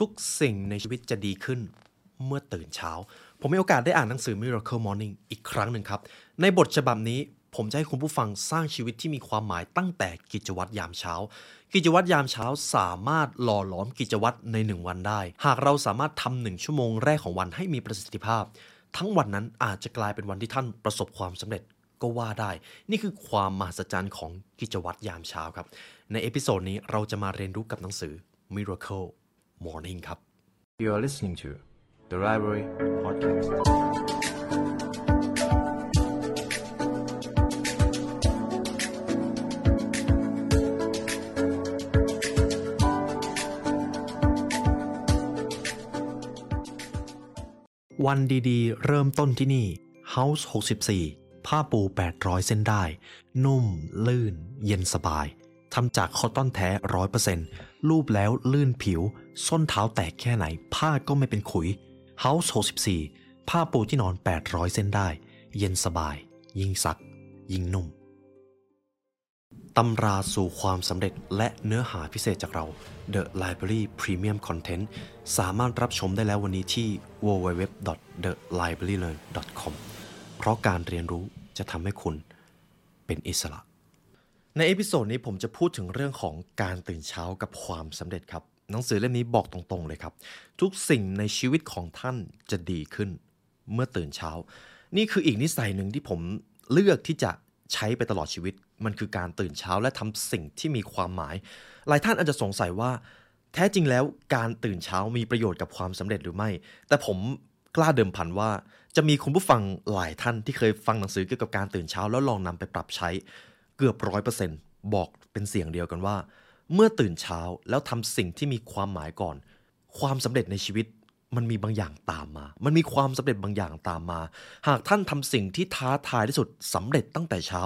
ทุกสิ่งในชีวิตจะดีขึ้นเมื่อตื่นเช้า ผมมีโอกาสได้อ่านหนังสือ Miracle Morning อีกครั้งหนึ่งครับ ในบทฉบับนี้ผมจะให้คุณผู้ฟังสร้างชีวิตที่มีความหมายตั้งแต่กิจวัตรยามเช้า กิจวัตรยามเช้าสามารถหล่อหลอมกิจวัตรในหนึ่งวันได้ หากเราสามารถทำหนึ่งชั่วโมงแรกของวันให้มีประสิทธิภาพ ทั้งวันนั้นอาจจะกลายเป็นวันที่ท่านประสบความสำเร็จก็ว่าได้ นี่คือความมหัศจรรย์ของกิจวัตรยามเช้าครับ ใน episode นี้เราจะมาเรียนรู้กับหนังสือ Miracle Morning ครับ You are listening to the Library Podcast. วันดีๆ เริ่มต้นที่นี่ House 64 ผ้าปู 800 เส้นได้ นุ่ม ลื่น เย็นสบายทำจากคอตตอนแท้100%รู ปแล้วลื่นผิว ส้นเท้าแตกแค่ไหน ผ้าก็ไม่เป็นขุย House 64 ผ้าปูที่นอน 800 เส้นได้ เย็นสบาย ยิ่งซัก ยิ่งนุ่ม ตำราสู่ความสำเร็จและเนื้อหาพิเศษจากเรา The Library Premium Content สามารถรับชมได้แล้ววันนี้ที่ www.thelibrarylearn.com เพราะการเรียนรู้จะทำให้คุณเป็นอิสระ ใน episode นี้ผมจะพูดถึงเรื่องของการตื่นเช้ากับความสำเร็จครับ หนังสือเล่มนี้บอกตรงๆเลยครับ ทุกสิ่งในชีวิตของท่านจะดีขึ้น เมื่อตื่นเช้า นี่คืออีกนิสัยหนึ่งที่ผมเลือกที่จะใช้ไปตลอดชีวิต มันคือการตื่นเช้าและทำสิ่งที่มีความหมาย หลายท่านอาจจะสงสัยว่า แท้จริงแล้วการตื่นเช้ามีประโยชน์กับความสำเร็จหรือไม่ แต่ผมกล้าเดิมพันว่า จะมีคุณผู้ฟังหลายท่านที่เคยฟังหนังสือเกี่ยวกับการตื่นเช้าแล้วลองนำไปปรับใช้ เกือบร้อยเปอร์เซ็นต์บอกเป็นเสียงเดียวกันว่า เมื่อตื่นเช้าแล้วทำสิ่งที่มีความหมายก่อน ความสำเร็จในชีวิตมันมีบางอย่างตามมา มันมีความสำเร็จบางอย่างตามมา หากท่านทำสิ่งที่ท้าทายที่สุดสำเร็จตั้งแต่เช้า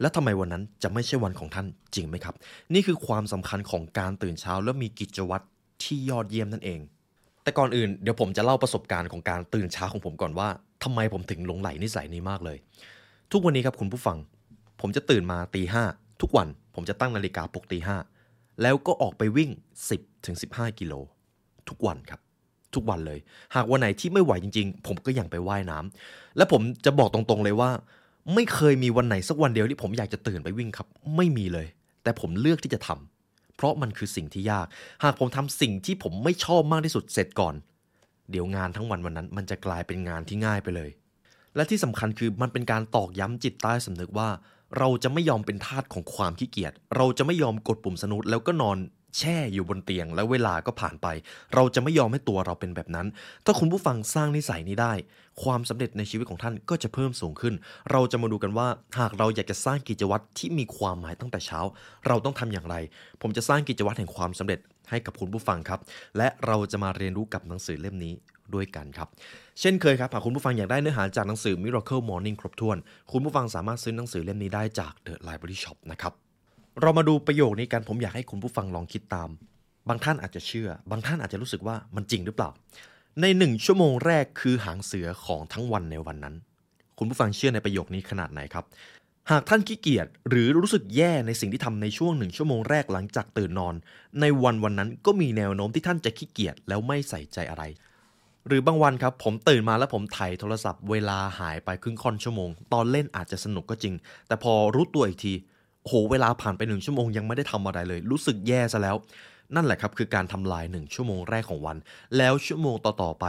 แล้วทำไมวันนั้นจะไม่ใช่วันของท่านจริงไหมครับ นี่คือความสำคัญของการตื่นเช้า แล้วมีกิจวัตรที่ยอดเยี่ยมนั่นเอง แต่ก่อนอื่นเดี๋ยวผมจะเล่าประสบการณ์ของการตื่นเช้าของผมก่อนว่าทำไมผมถึงหลงไหลนิสัยนี้มากเลย ทุกวันนี้ครับคุณผู้ฟัง ผมจะตื่นมาตีห้าทุกวันผมจะตั้งนาฬิกาปลุกตีห้าแล้วก็ออกไปวิ่ง 10ถึง15 กิโล ทุกวันครับ ทุกวันเลย หากวันไหนที่ไม่ไหวจริง ๆ ผมก็ยังไปว่ายน้ำและผมจะบอกตรงๆเลยว่า ไม่เคยมีวันไหนสักวันเดียวที่ผมอยากจะตื่นไปวิ่งครับ ไม่มีเลย แต่ผมเลือกที่จะทำเพราะมันคือสิ่งที่ยาก หากผมทำสิ่งที่ผมไม่ชอบมากที่สุดเสร็จก่อน เดี๋ยวงานทั้งวันวันนั้น มันจะกลายเป็นงานที่ง่ายไปเลย และที่สำคัญคือมันเป็นการตอกย้ำจิตใต้สำนึกว่า เราจะไม่ยอมเป็นทาสของความขี้เกียจ เราจะไม่ยอมกดปุ่มสนุดแล้วก็นอนแช่อยู่บนเตียงแล้วเวลาก็ผ่านไป เราจะไม่ยอมให้ตัวเราเป็นแบบนั้น ถ้าคุณผู้ฟังสร้างนิสัยนี้ได้ ความสำเร็จในชีวิตของท่านก็จะเพิ่มสูงขึ้น เราจะมาดูกันว่า หากเราอยากจะสร้างกิจวัตรที่มีความหมายตั้งแต่เช้า เราต้องทำอย่างไร ผมจะสร้างกิจวัตรแห่งความสำเร็จให้กับคุณผู้ฟังครับ และเราจะมาเรียนรู้กับหนังสือเล่มนี้ ด้วยกันครับ เช่นเคยครับหากคุณผู้ฟังอยากได้เนื้อหาจากหนังสือ Miracle Morning ครบถ้วน คุณผู้ฟังสามารถซื้อหนังสือเล่มนี้ได้จาก The Library Shop นะครับเรามาดูประโยคนี้กันผมอยากให้คุณผู้ฟังลองคิดตาม บางท่านอาจจะเชื่อ บางท่านอาจจะรู้สึกว่ามันจริงหรือเปล่า ในหนึ่งชั่วโมงแรกคือหางเสือของทั้งวันในวันนั้น คุณผู้ฟังเชื่อในประโยคนี้ขนาดไหนครับหากท่านขี้เกียจหรือรู้สึกแย่ในสิ่งที่ทำในช่วงหนึ่งชั่วโมงแรกหลังจากตื่นนอน ในวันวันนั้นก็มีแนวโน้มที่ท่านจะขี้เกียจแล้วไม่ใส่ใจอะไร หรือบางวันครับผมตื่นมาแล้วผมไถ่ายโทรศัพท์เวลาหายไปครึ่งค่อนชั่วโมง ตอนเล่นอาจจะสนุกก็จริง แต่พอรู้ตัวอีกทีโอ้โหเวลาผ่านไปหนึ่งชั่วโมงยังไม่ได้ทำอะไรเลย รู้สึกแย่ซะแล้ว นั่นแหละครับคือการทำลายหนึ่งชั่วโมงแรกของวัน แล้วชั่วโมงต่อๆไป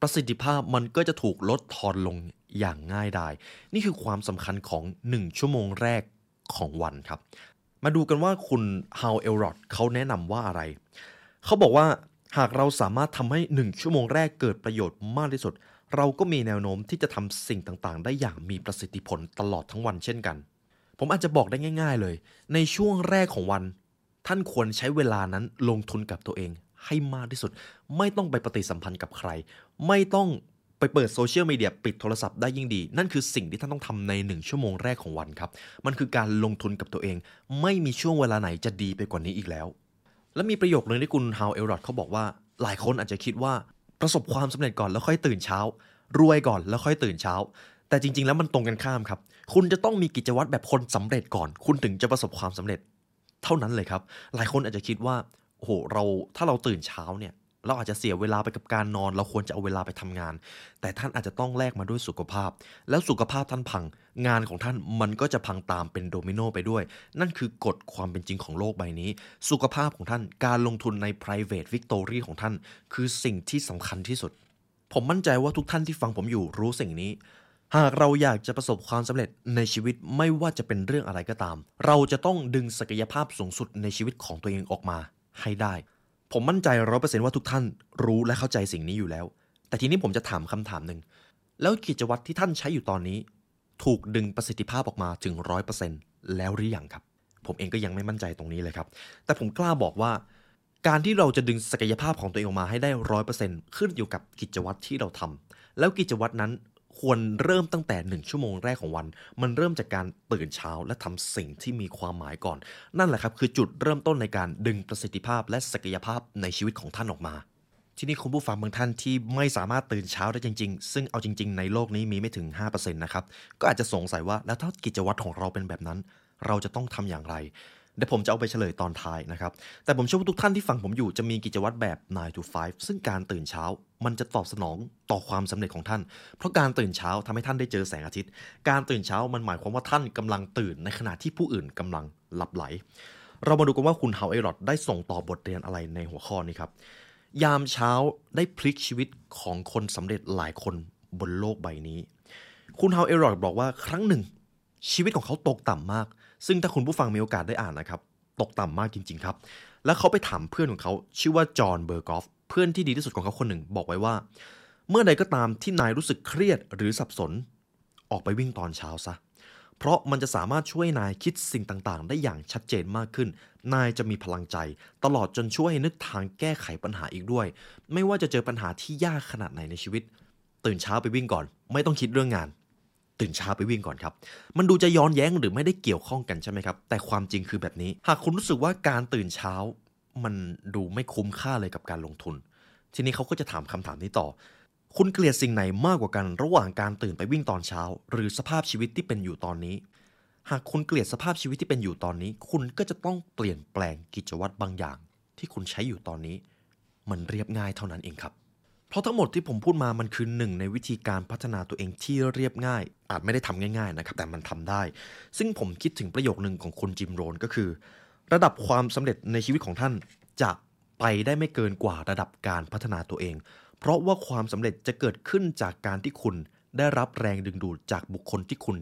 ประสิทธิภาพมันก็จะถูกลดทอนลงอย่างง่ายดายนี่คือความสำคัญของ 1 ชั่วโมงแรกของวันครับ มาดูกันว่าคุณฮาวเอลรอดเขาแนะนำว่าอะไร เขาบอกว่า หากเราสามารถทำให้ 1 ชั่วโมงแรกเกิดประโยชน์มากที่สุด เราก็มีแนวโน้มที่จะทำสิ่งต่างๆ ได้อย่างมีประสิทธิผลตลอดทั้งวันเช่นกัน ผมอาจจะบอกได้ง่าย ๆ เลย ในช่วงแรกของวัน ท่านควรใช้เวลานั้นลงทุนกับตัวเองให้มากที่สุด ไม่ต้องไปปฏิสัมพันธ์กับใคร ไม่ต้องไปเปิดโซเชียลมีเดียปิดโทรศัพท์ได้ยิ่งดี นั่นคือสิ่งที่ท่านต้องทำในหนึ่งชั่วโมงแรกของวันครับ มันคือการลงทุนกับตัวเอง ไม่มีช่วงเวลาไหนจะดีไปกว่านี้อีกแล้ว และมีประโยคนึงที่คุณฮาวเอลรอดเขาบอกว่า หลายคนอาจจะคิดว่าประสบความสำเร็จก่อนแล้วค่อยตื่นเช้า รวยก่อนแล้วค่อยตื่นเช้า แต่จริง ๆ แล้วมันตรงกันข้ามครับ คุณจะต้องมีกิจวัตรแบบคนสำเร็จก่อน คุณถึงจะประสบความสำเร็จ เท่านั้นเลยครับ หลายคนอาจจะคิดว่าโอ้โหเราถ้าเราตื่นเช้าเนี่ย เราอาจจะเสียเวลาไปกับการนอน เราควรจะเอาเวลาไปทำงาน แต่ท่านอาจจะต้องแลกมาด้วยสุขภาพ แล้วสุขภาพท่านพัง งานของท่านมันก็จะพังตามเป็นโดมิโนไปด้วย นั่นคือกฎความเป็นจริงของโลกใบนี้ สุขภาพของท่านการลงทุนใน private victory ของท่าน คือสิ่งที่สำคัญที่สุด ผมมั่นใจว่าทุกท่านที่ฟังผมอยู่รู้สิ่งนี้หากเราอยากจะประสบความสำเร็จในชีวิตไม่ว่าจะเป็นเรื่องอะไรก็ตาม เราจะต้องดึงศักยภาพสูงสุดในชีวิตของตัวเองออกมาให้ได้ ผมมั่นใจร้อเปอร์เซ็นต์ว่าทุกท่านรู้และเข้าใจสิ่งนี้อยู่แล้ว แต่ทีนี้ผมจะถามคำถามหนึ่ง แล้วกิจวัตรที่ท่านใช้อยู่ตอนนี้ ถูกดึงประสิทธิภาพออกมาถึงร้อยเปอร์เซ็นต์แล้วหรือยังครับ ผมเองก็ยังไม่มั่นใจตรงนี้เลยครับ แต่ผมกล้าบอกว่า การที่เราจะดึงศักยภาพของตัวเองออกมาให้ได้ร้อยเปอร์เซ็นต์ขึ้นอยู่กับกิจวัตรที่เราทำแล้วกิจวัตรนั้น ควรเริ่มตั้งแต่หนึ่งชั่วโมงแรกของวัน มันเริ่มจากการตื่นเช้าและทำสิ่งที่มีความหมายก่อน นั่นแหละครับคือจุดเริ่มต้นในการดึงประสิทธิภาพและศักยภาพในชีวิตของท่านออกมา ที่นี่คุณผู้ฟังบางท่านที่ไม่สามารถตื่นเช้าได้จริง ๆ ซึ่งเอาจริง ๆ ในโลกนี้มีไม่ถึง5%นะครับก็อาจจะสงสัยว่าแล้วถ้ากิจวัตรของเราเป็นแบบนั้น เราจะต้องทำอย่างไร เดี๋ยวผมจะเอาไปเฉลยตอนท้ายนะครับ แต่ผมเชื่อว่าทุกท่านที่ฟังผมอยู่จะมีกิจวัตรแบบ9 to 5 ซึ่งการตื่นเช้า มันจะตอบสนองต่อความสำเร็จของท่าน เพราะการตื่นเช้าทำให้ท่านได้เจอแสงอาทิตย์ การตื่นเช้ามันหมายความว่าท่านกำลังตื่นในขณะที่ผู้อื่นกำลังหลับไหล เรามาดูกันว่าคุณเฮาเอรอดได้ส่งต่อบทเรียนอะไรในหัวข้อนี้ครับ ยามเช้าได้พลิกชีวิตของคนสำเร็จหลายคนบนโลกใบนี้ คุณเฮาเอรอดบอกว่าครั้งหนึ่งชีวิตของเขาตกต่ำมาก ซึ่งถ้าคุณผู้ฟังมีโอกาสได้อ่านนะครับตกต่ำมากจริง ๆ ครับ แล้วเขาไปถามเพื่อนของเขาชื่อว่าจอห์นเบอร์กอฟเพื่อนที่ดีที่สุดของเขาคนหนึ่งบอกไว้ว่า เมื่อใดก็ตามที่นายรู้สึกเครียดหรือสับสน ออกไปวิ่งตอนเช้าซะ เพราะมันจะสามารถช่วยนายคิดสิ่งต่างๆ ได้อย่างชัดเจนมากขึ้น นายจะมีพลังใจ ตลอดจนช่วยให้นึกทางแก้ไขปัญหาอีกด้วย ไม่ว่าจะเจอปัญหาที่ยากขนาดไหนในชีวิต ตื่นเช้าไปวิ่งก่อน ไม่ต้องคิดเรื่องงาน ตื่นเช้าไปวิ่งก่อนครับ มันดูจะย้อนแย้งหรือไม่ได้เกี่ยวข้องกันใช่ไหมครับ แต่ความจริงคือแบบนี้ หากคุณรู้สึกว่าการตื่นเช้า มันดูไม่คุ้มค่าเลยกับการลงทุน ทีนี้เขาก็จะถามคำถามนี้ต่อ คุณเกลียดสิ่งไหนมากกว่ากันระหว่างการตื่นไปวิ่งตอนเช้า หรือสภาพชีวิตที่เป็นอยู่ตอนนี้ หากคุณเกลียดสภาพชีวิตที่เป็นอยู่ตอนนี้ คุณก็จะต้องเปลี่ยนแปลงกิจวัตรบางอย่าง ที่คุณใช้อยู่ตอนนี้ มันเรียบง่ายเท่านั้นเองครับ เพราะทั้งหมดที่ผมพูดมามันคือหนึ่งในวิธีการพัฒนาตัวเองที่เรียบง่าย อาจไม่ได้ทำง่ายๆนะครับแต่มันทำได้ ซึ่งผมคิดถึงประโยคหนึ่งของคุณจิมโรนก็คือ ระดับความสำเร็จในชีวิตของท่านจะไปได้ไม่เกินกว่าระดับการพัฒนาตัวเอง เพราะว่าความสำเร็จจะเกิดขึ้นจากการที่คุณได้รับแรงดึงดูดจากบุคคลที่คุณ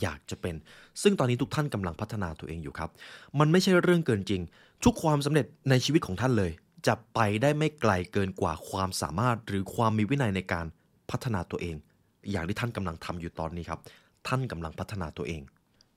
อยากจะเป็น ซึ่งตอนนี้ทุกท่านกำลังพัฒนาตัวเองอยู่ครับ มันไม่ใช่เรื่องเกินจริง ทุกความสำเร็จในชีวิตของท่านเลย จะไปได้ไม่ไกลเกินกว่าความสามารถหรือความมีวินัยในการพัฒนาตัวเอง อย่างที่ท่านกำลังทำอยู่ตอนนี้ครับ ท่านกำลังพัฒนาตัวเอง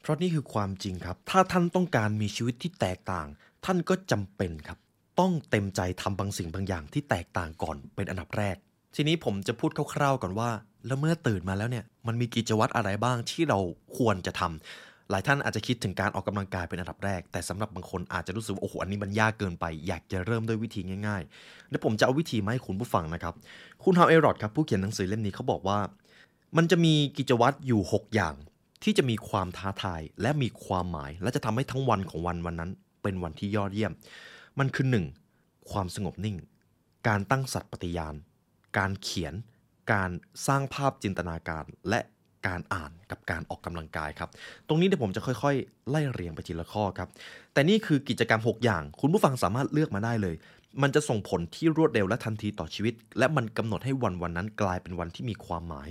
เพราะนี่คือความจริงครับ ถ้าท่านต้องการมีชีวิตที่แตกต่าง ท่านก็จำเป็นครับ ต้องเต็มใจทำบางสิ่งบางอย่างที่แตกต่างก่อนเป็นอันดับแรก ทีนี้ผมจะพูดคร่าวๆก่อนว่า แล้วเมื่อตื่นมาแล้วเนี่ยมันมีกิจวัตรอะไรบ้างที่เราควรจะทำ หลายท่านอาจจะคิดถึงการออกกำลังกายเป็นอันดับแรก แต่สำหรับบางคนอาจจะรู้สึกว่าโอ้โหอันนี้มันยากเกินไป อยากจะเริ่มด้วยวิธีง่ายๆเดี๋ยวผมจะเอาวิธีมาให้คุณผู้ฟังนะครับ คุณฮาวเอรอดครับผู้เขียนหนังสือเล่มนี้เขาบอกว่า มันจะมีกิจวัตรอยู่ 6 อย่าง ที่จะมีความท้าทาย และมีความหมาย และจะทำให้ทั้งวันของวันวันนั้น เป็นวันที่ยอดเยี่ยม มันคือ 1. ความสงบนิ่ง การตั้งสัตย์ปฏิญาณ การเขียน การสร้างภาพจินตนาการ และ การอ่านกับการออกกำลังกายครับ ตรงนี้เดี๋ยวผมจะค่อยๆ ไล่เรียงไปทีละข้อครับ แต่นี่คือกิจกรรม 6 อย่าง คุณผู้ฟังสามารถเลือกมาได้เลย มันจะส่งผลที่รวดเร็วและทันทีต่อชีวิต และมันกำหนดให้วันวันนั้นกลายเป็นวันที่มีความหมาย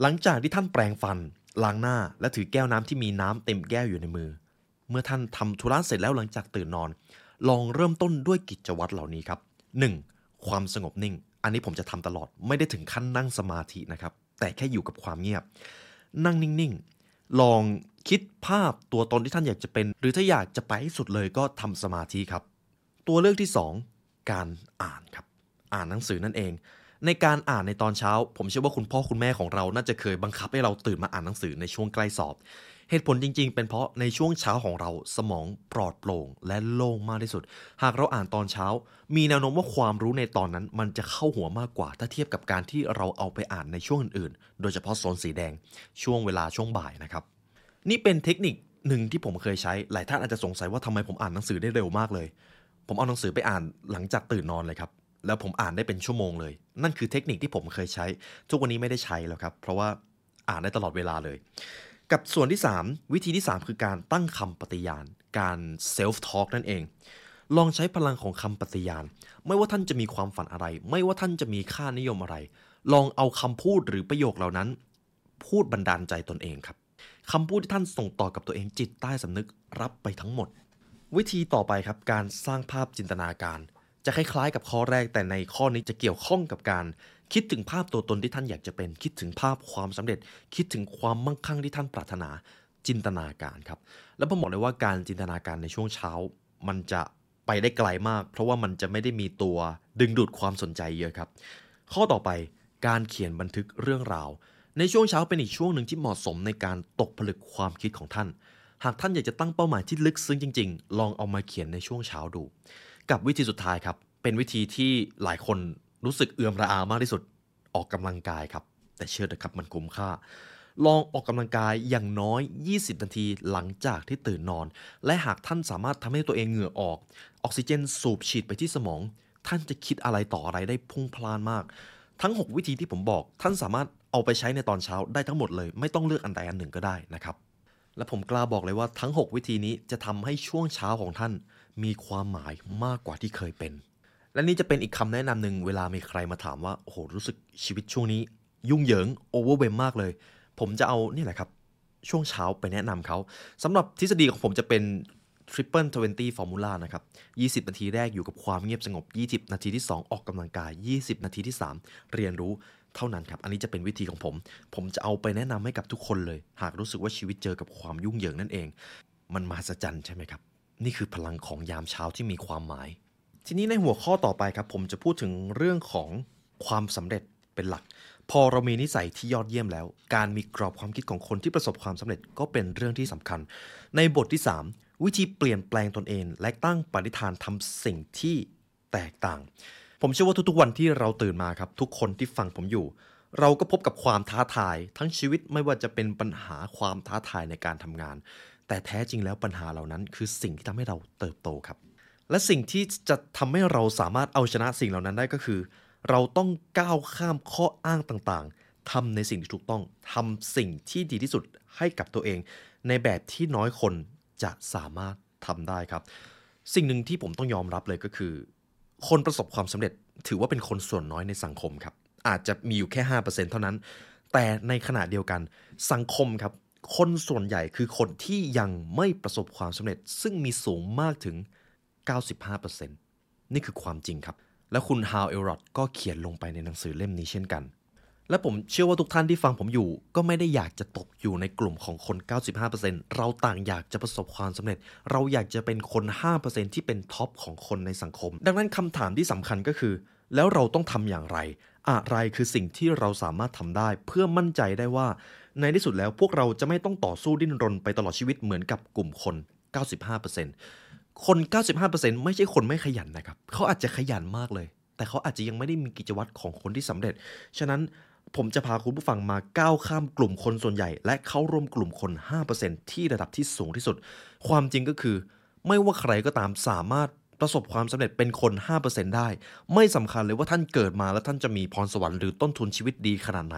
หลังจากที่ท่านแปรงฟัน ล้างหน้า และถือแก้วน้ำที่มีน้ำเต็มแก้วอยู่ในมือ เมื่อท่านทำธุระเสร็จแล้วหลังจากตื่นนอน ลองเริ่มต้นด้วยกิจวัตรเหล่านี้ครับ 1. ความสงบนิ่ง อันนี้ผมจะทำตลอด ไม่ได้ถึงขั้นนั่งสมาธินะครับ แต่แค่อยู่กับความเงียบ นั่งนิ่งๆ ลองคิดภาพตัวตนที่ท่านอยากจะเป็น หรือถ้าอยากจะไปให้สุดเลยก็ทำสมาธิครับ ตัวเลือกที่ 2 การอ่านครับ อ่านหนังสือนั่นเอง ในการอ่านในตอนเช้า ผมเชื่อว่าคุณพ่อคุณแม่ของเราน่าจะเคยบังคับให้เราตื่นมาอ่านหนังสือในช่วงใกล้สอบ เหตุผลจริง ๆ เป็นเพราะในช่วงเช้าของเราสมองปลอดโปร่งและโล่งมากที่สุด หากเราอ่านตอนเช้า มีแนวโน้มว่าความรู้ในตอนนั้นมันจะเข้าหัวมากกว่า ถ้าเทียบกับการที่เราเอาไปอ่านในช่วงอื่นๆ โดยเฉพาะโซนสีแดงช่วงเวลาช่วงบ่ายนะครับ นี่เป็นเทคนิคหนึ่งที่ผมเคยใช้ หลายท่านอาจจะสงสัยว่าทำไมผมอ่านหนังสือได้เร็วมากเลย ผมเอาหนังสือไปอ่านหลังจากตื่นนอนเลยครับแล้วผมอ่านได้เป็นชั่วโมงเลย นั่นคือเทคนิคที่ผมเคยใช้ ทุกวันนี้ไม่ได้ใช้แล้วครับ เพราะว่าอ่านได้ตลอดเวลาเลย กับส่วนที่ 3 วิธีที่ 3 คือการตั้งคำปฏิญาณ การเซลฟ์ทอล์กนั่นเอง ลองใช้พลังของคำปฏิญาณ ไม่ว่าท่านจะมีความฝันอะไร ไม่ว่าท่านจะมีค่านิยมอะไร ลองเอาคำพูดหรือประโยคเหล่านั้น พูดบันดาลใจตนเองครับคำพูดที่ท่านส่งต่อกับตัวเองจิตใต้สำนึกรับไปทั้งหมด วิธีต่อไปครับการสร้างภาพจินตนาการ จะคล้ายๆ กับข้อแรกแต่ในข้อนี้จะเกี่ยวข้องกับการ คิดถึงภาพตัวตนที่ท่านอยากจะเป็น คิดถึงภาพความสำเร็จ คิดถึงความมั่งคั่งที่ท่านปรารถนาจินตนาการครับ แล้วผมบอกเลยว่าการจินตนาการในช่วงเช้า มันจะไปได้ไกลมาก เพราะว่ามันจะไม่ได้มีตัวดึงดูดความสนใจเยอะครับ ข้อต่อไปการเขียนบันทึกเรื่องราว ในช่วงเช้าเป็นอีกช่วงหนึ่งที่เหมาะสมในการตกผลึกความคิดของท่าน หากท่านอยากจะตั้งเป้าหมายที่ลึกซึ้งจริง ๆ ลองเอามาเขียนในช่วงเช้าดู กับวิธีสุดท้ายครับ เป็นวิธีที่หลายคนรู้สึกเอือมระอามากที่สุดออกกำลังกายครับ แต่เชื่อเถอะครับมันคุ้มค่า ลองออกกำลังกายอย่างน้อย 20 นาทีหลังจากที่ตื่นนอน และหากท่านสามารถทำให้ตัวเองเหงื่อออก ออกซิเจนสูบฉีดไปที่สมอง ท่านจะคิดอะไรต่ออะไรได้พุ่งพล่านมาก ทั้ง 6 วิธีที่ผมบอก ท่านสามารถเอาไปใช้ในตอนเช้าได้ทั้งหมดเลย ไม่ต้องเลือกอันใดอันหนึ่งก็ได้นะครับและผมกล้าบอกเลยว่าทั้ง 6 วิธีนี้จะทำให้ช่วงเช้าของท่าน มีความหมายมากกว่าที่เคยเป็น และนี่จะเป็นอีกคำแนะนำหนึ่งเวลามีใครมาถามว่าโอ้โหรู้สึกชีวิตช่วงนี้ ยุ่งเหยิงโอเวอร์เวมมากเลย ผมจะเอานี่แหละครับ ช่วงเช้าไปแนะนำเขาสำหรับทฤษฎีของผมจะเป็น Triple 20 Formula นะครับ 20 นาทีแรกอยู่กับความเงียบสงบ 20 นาทีที่ 2 ออกกำลังกาย 20 นาทีที่ 3 เรียนรู้เท่านั้นครับ อันนี้จะเป็นวิธีของผม ผมจะเอาไปแนะนำให้กับทุกคนเลย หากรู้สึกว่าชีวิตเจอกับความยุ่งเหยิงนั่นเอง มันมหัศจรรย์ใช่ไหมครับ นี่คือพลังของยามเช้าที่มีความหมาย ทีนี้ในหัวข้อต่อไปครับ ผมจะพูดถึงเรื่องของความสำเร็จเป็นหลัก พอเรามีนิสัยที่ยอดเยี่ยมแล้ว การมีกรอบความคิดของคนที่ประสบความสำเร็จก็เป็นเรื่องที่สำคัญ ในบทที่ 3 วิธีเปลี่ยนแปลงตนเอง และตั้งปณิธานทำสิ่งที่แตกต่าง ผมเชื่อว่าทุกๆวันที่เราตื่นมาครับ ทุกคนที่ฟังผมอยู่เราก็พบกับความท้าทาย ทั้งชีวิตไม่ว่าจะเป็นปัญหาความท้าทายในการทำงาน แต่แท้จริงแล้วปัญหาเหล่านั้น คือสิ่งที่ทำให้เราเติบโตครับ และสิ่งที่จะทำให้เราสามารถเอาชนะสิ่งเหล่านั้นได้ก็คือ เราต้องก้าวข้ามข้ออ้างต่างๆทำในสิ่งที่ถูกต้องทำสิ่งที่ดีที่สุดให้กับตัวเอง ในแบบที่น้อยคนจะสามารถทำได้ครับ สิ่งหนึ่งที่ผมต้องยอมรับเลยก็คือ คนประสบความสำเร็จถือว่าเป็นคนส่วนน้อยในสังคมครับอาจจะมีอยู่แค่ 5%เท่านั้น แต่ในขณะเดียวกันสังคมครับ คนส่วนใหญ่คือคนที่ยังไม่ประสบความสำเร็จ ซึ่งมีสูงมากถึง 95%นี่คือความจริงครับ และคุณฮาวเอลรอดก็เขียนลงไปในหนังสือเล่มนี้เช่นกัน และผมเชื่อว่าทุกท่านที่ฟังผมอยู่ ก็ไม่ได้อยากจะตกอยู่ในกลุ่มของคน 95%เราต่างอยากจะประสบความสำเร็จ เราอยากจะเป็นคน 5%ที่เป็นท็อปของคนในสังคม ดังนั้นคำถามที่สำคัญก็คือ แล้วเราต้องทำอย่างไร อะไรคือสิ่งที่เราสามารถทำได้ เพื่อมั่นใจได้ว่า ในที่สุดแล้วพวกเราจะไม่ต้องต่อสู้ดิ้นรนไปตลอดชีวิตเหมือนกับกลุ่มคน 95%คน 95%ไม่ใช่คนไม่ขยันนะครับ เขาอาจจะขยันมากเลย แต่เขาอาจจะยังไม่ได้มีกิจวัตรของคนที่สำเร็จ ฉะนั้นผมจะพาคุณผู้ฟังมาก้าวข้ามกลุ่มคนส่วนใหญ่ และเข้าร่วมกลุ่มคน 5%ที่ระดับที่สูงที่สุด ความจริงก็คือ ไม่ว่าใครก็ตามสามารถ ประสบความสำเร็จเป็นคน 5%ได้ ไม่สำคัญเลยว่าท่านเกิดมาแล้วท่านจะมีพรสวรรค์หรือต้นทุนชีวิตดีขนาดไหน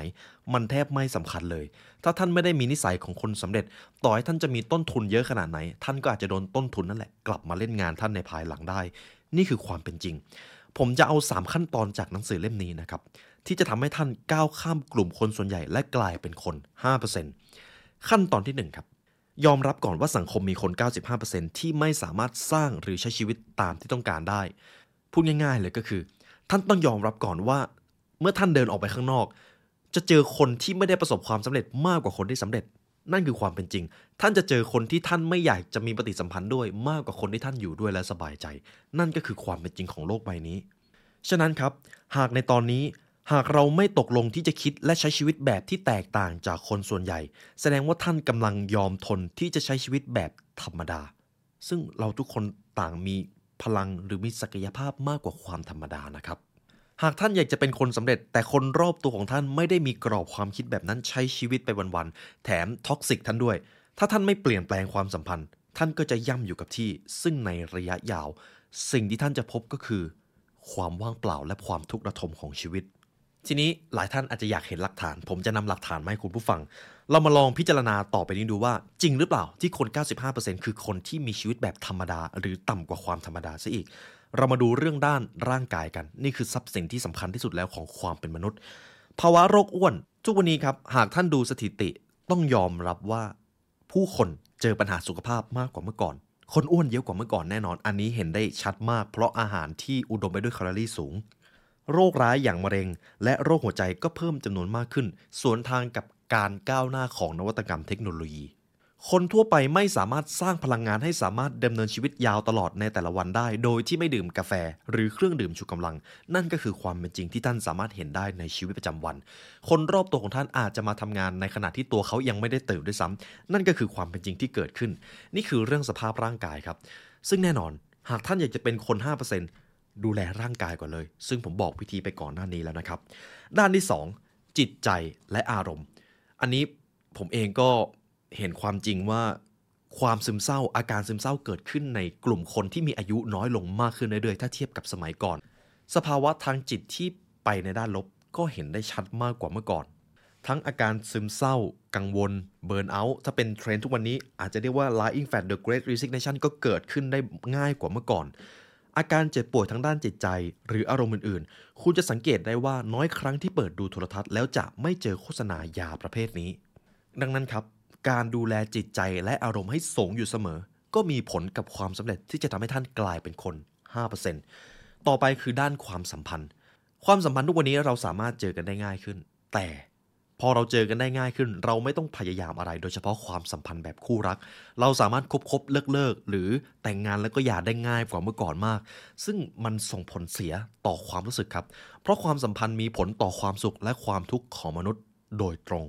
มันแทบไม่สำคัญเลย ถ้าท่านไม่ได้มีนิสัยของคนสำเร็จ ต่อให้ท่านจะมีต้นทุนเยอะขนาดไหน ท่านก็อาจจะโดนต้นทุนนั่นแหละกลับมาเล่นงานท่านในภายหลังได้ นี่คือความเป็นจริง ผมจะเอา 3 ขั้นตอนจากหนังสือเล่มนี้นะครับที่จะทำให้ท่านก้าวข้ามกลุ่มคนส่วนใหญ่และกลายเป็นคน 5%ขั้นตอนที่1ครับ ยอมรับก่อนว่าสังคมมีคน 95%ที่ไม่สามารถสร้างหรือใช้ชีวิตตามที่ต้องการได้ พูดง่ายๆเลยก็คือ ท่านต้องยอมรับก่อนว่า เมื่อท่านเดินออกไปข้างนอก จะเจอคนที่ไม่ได้ประสบความสำเร็จมากกว่าคนที่สำเร็จ นั่นคือความเป็นจริง ท่านจะเจอคนที่ท่านไม่อยากจะมีปฏิสัมพันธ์ด้วยมากกว่าคนที่ท่านอยู่ด้วยและสบายใจ นั่นก็คือความเป็นจริงของโลกใบนี้ ฉะนั้นครับ หากในตอนนี้ หากเราไม่ตกลงที่จะคิดและใช้ชีวิตแบบที่แตกต่างจากคนส่วนใหญ่ แสดงว่าท่านกำลังยอมทนที่จะใช้ชีวิตแบบธรรมดา ซึ่งเราทุกคนต่างมีพลังหรือมีศักยภาพมากกว่าความธรรมดานะครับ หากท่านอยากจะเป็นคนสำเร็จ แต่คนรอบตัวของท่านไม่ได้มีกรอบความคิดแบบนั้นใช้ชีวิตไปวันๆแถมท็อกซิกท่านด้วย ถ้าท่านไม่เปลี่ยนแปลงความสัมพันธ์ ท่านก็จะย่ำอยู่กับที่ ซึ่งในระยะยาว สิ่งที่ท่านจะพบก็คือ ความว่างเปล่าและความทุกข์ระทมของชีวิต ทีนี้หลายท่านอาจจะอยากเห็นหลักฐาน ผมจะนำหลักฐานมาให้คุณผู้ฟัง เรามาลองพิจารณาต่อไปนี้ดูว่า จริงหรือเปล่าที่คน 95%คือคนที่มีชีวิตแบบธรรมดา หรือต่ำกว่าความธรรมดาซะอีก เรามาดูเรื่องด้านร่างกายกัน นี่คือทรัพย์สินที่สำคัญที่สุดแล้วของความเป็นมนุษย์ ภาวะโรคอ้วน ทุกวันนี้ครับหากท่านดูสถิติต้องยอมรับว่า ผู้คนเจอปัญหาสุขภาพมากกว่าเมื่อก่อน คนอ้วนเยอะกว่าเมื่อก่อนแน่นอน อันนี้เห็นได้ชัดมาก เพราะอาหารที่อุดมไปด้วยแคลอรี่สูง โรคร้ายอย่างมะเร็ง และโรคหัวใจก็เพิ่มจำนวนมากขึ้น สวนทางกับการก้าวหน้าของนวัตกรรมเทคโนโลยี คนทั่วไปไม่สามารถสร้างพลังงานให้สามารถดำเนินชีวิตยาวตลอดในแต่ละวันได้ โดยที่ไม่ดื่มกาแฟ หรือเครื่องดื่มชูกำลัง นั่นก็คือความเป็นจริงที่ท่านสามารถเห็นได้ในชีวิตประจำวัน คนรอบตัวของท่านอาจจะมาทำงานในขณะที่ตัวเขายังไม่ได้ตื่นด้วยซ้ำนั่นก็คือความเป็นจริงที่เกิดขึ้น นี่คือเรื่องสภาพร่างกายครับ ซึ่งแน่นอน หากท่านอยากจะเป็นคน 5% ดูแลร่างกายก่อนเลย ซึ่งผมบอกวิธีไปก่อนหน้านี้แล้วนะครับ ด้านที่ 2 จิตใจและอารมณ์ อันนี้ผมเองก็เห็นความจริงว่าความซึมเศร้าอาการซึมเศร้าเกิดขึ้นในกลุ่มคนที่มีอายุน้อยลงมากขึ้นเรื่อยๆ ถ้าเทียบกับสมัยก่อน สภาวะทางจิตที่ไปในด้านลบก็เห็นได้ชัดมากกว่าเมื่อก่อน ทั้งอาการซึมเศร้า กังวล เบิร์นเอาท์ถ้าเป็นเทรนด์ทุกวันนี้อาจจะเรียกว่า lying fat the great resignation ก็เกิดขึ้นได้ง่ายกว่าเมื่อก่อน อาการเจ็บป่วยทางด้านจิตใจ หรืออารมณ์อื่นๆ คุณจะสังเกตได้ว่าน้อยครั้งที่เปิดดูโทรทัศน์แล้วจะไม่เจอโฆษณายาประเภทนี้ ดังนั้นครับ การดูแลจิตใจและอารมณ์ให้สูงอยู่เสมอ ก็มีผลกับความสำเร็จที่จะทำให้ท่านกลายเป็นคน 5%ต่อไปคือด้านความสัมพันธ์ ความสัมพันธ์ทุกวันนี้เราสามารถเจอกันได้ง่ายขึ้น แต่ พอเราเจอกันได้ง่ายขึ้น เราไม่ต้องพยายามอะไร โดยเฉพาะความสัมพันธ์แบบคู่รัก เราสามารถคบคบเลิกเลิกหรือแต่งงานแล้วก็หย่าได้ง่ายกว่าเมื่อก่อนมาก ซึ่งมันส่งผลเสียต่อความรู้สึกครับ เพราะความสัมพันธ์มีผลต่อความสุขและความทุกข์ของมนุษย์โดยตรง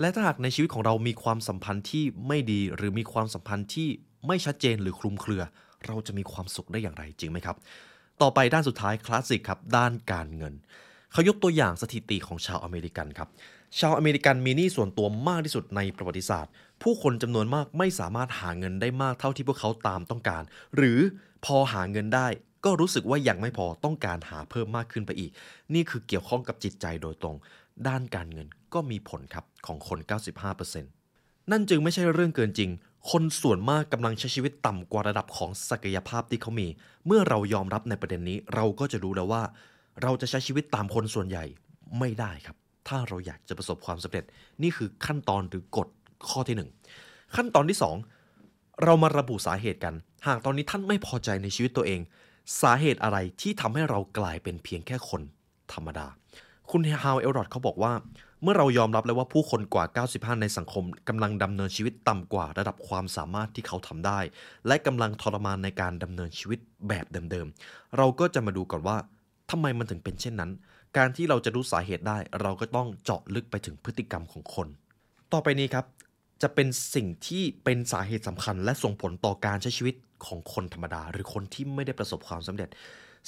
และถ้าหากในชีวิตของเรามีความสัมพันธ์ที่ไม่ดีหรือมีความสัมพันธ์ที่ไม่ชัดเจนหรือคลุมเครือ เราจะมีความสุขได้อย่างไรจริงไหมครับ ต่อไปด้านสุดท้ายคลาสสิกครับด้านการเงินเขายกตัวอย่างสถิติของชาวอเมริกันครับ ชาวอเมริกันมีหนี้ส่วนตัวมากที่สุดในประวัติศาสตร์ ผู้คนจำนวนมากไม่สามารถหาเงินได้มากเท่าที่พวกเขาตามต้องการ หรือพอหาเงินได้ก็รู้สึกว่ายังไม่พอต้องการหาเพิ่มมากขึ้นไปอีก นี่คือเกี่ยวข้องกับจิตใจโดยตรง ด้านการเงินก็มีผลครับของคน 95%นั่นจึงไม่ใช่เรื่องเกินจริง คนส่วนมากกำลังใช้ชีวิตต่ำกว่าระดับของศักยภาพที่เขามี เมื่อเรายอมรับในประเด็นนี้ เราก็จะรู้แล้วว่า เราจะใช้ชีวิตตามคนส่วนใหญ่ไม่ได้ครับ ถ้าเราอยากจะประสบความสำเร็จ นี่คือขั้นตอนหรือกฎข้อที่หนึ่งขั้นตอนที่สองเรามาระบุสาเหตุกัน หากตอนนี้ท่านไม่พอใจในชีวิตตัวเอง สาเหตุอะไรที่ทำให้เรากลายเป็นเพียงแค่คนธรรมดา คุณฮาวเอลรอดเขาบอกว่า เมื่อเรายอมรับแล้วว่าผู้คนกว่า 95 ในสังคมกำลังดำเนินชีวิตต่ำกว่าระดับความสามารถที่เขาทำได้ และกำลังทรมานในการดำเนินชีวิตแบบเดิมๆ เราก็จะมาดูก่อนว่าทำไมมันถึงเป็นเช่นนั้น การที่เราจะรู้สาเหตุได้ เราก็ต้องเจาะลึกไปถึงพฤติกรรมของคน ต่อไปนี้ครับจะเป็นสิ่งที่เป็นสาเหตุสำคัญ และส่งผลต่อการใช้ชีวิตของคนธรรมดา หรือคนที่ไม่ได้ประสบความสำเร็จ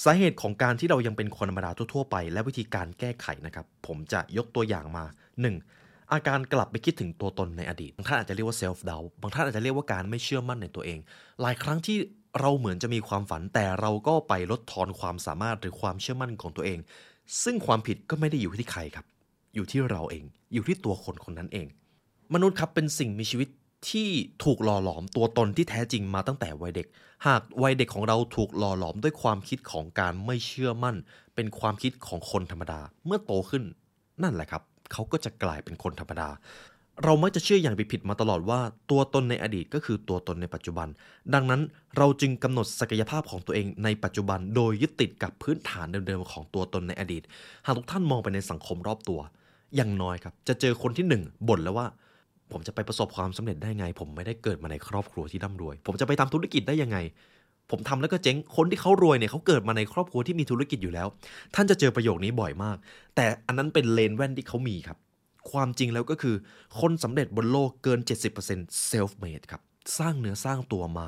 สาเหตุของการที่เรายังเป็นคนธรรมดาทั่วๆไป และวิธีการแก้ไขนะครับผมจะยกตัวอย่างมา 1. อาการกลับไปคิดถึงตัวตนในอดีตบางท่านอาจจะเรียกว่า self doubt บางท่านอาจจะเรียกว่าการไม่เชื่อมั่นในตัวเอง หลายครั้งที่เราเหมือนจะมีความฝันแต่เราก็ไปลดทอนความสามารถหรือความเชื่อมั่นของตัวเอง ซึ่งความผิดก็ไม่ได้อยู่ที่ใครครับ อยู่ที่เราเอง อยู่ที่ตัวคนคนนั้นเอง มนุษย์ครับเป็นสิ่งมีชีวิตที่ถูกหล่อหลอมตัวตนที่แท้จริงมาตั้งแต่วัยเด็ก หากวัยเด็กของเราถูกหล่อหลอมด้วยความคิดของการไม่เชื่อมั่น เป็นความคิดของคนธรรมดา เมื่อโตขึ้น นั่นแหละครับ เขาก็จะกลายเป็นคนธรรมดา เรามักจะเชื่ออย่างผิดๆมาตลอดว่าตัวตนในอดีตก็คือตัวตนในปัจจุบัน ดังนั้นเราจึงกำหนดศักยภาพของตัวเองในปัจจุบัน โดยยึดติดกับพื้นฐานเดิมๆของตัวตนในอดีต หากทุกท่านมองไปในสังคมรอบตัว อย่างน้อยครับ จะเจอคนที่หนึ่งบ่นแล้วว่า ผมจะไปประสบความสำเร็จได้ไง ผมไม่ได้เกิดมาในครอบครัวที่ร่ำรวย ผมจะไปทำธุรกิจได้ยังไง ผมทำแล้วก็เจ๊งคนที่เขารวยเนี่ยเขาเกิดมาในครอบครัวที่มีธุรกิจอยู่แล้ว ท่านจะเจอประโยคนี้บ่อยมาก แต่อันนั้นเป็นเลนแว่นที่เขามีครับ ความจริงแล้วก็คือ คนสำเร็จบนโลกเกิน 70% self made ครับ สร้างเนื้อสร้างตัวมา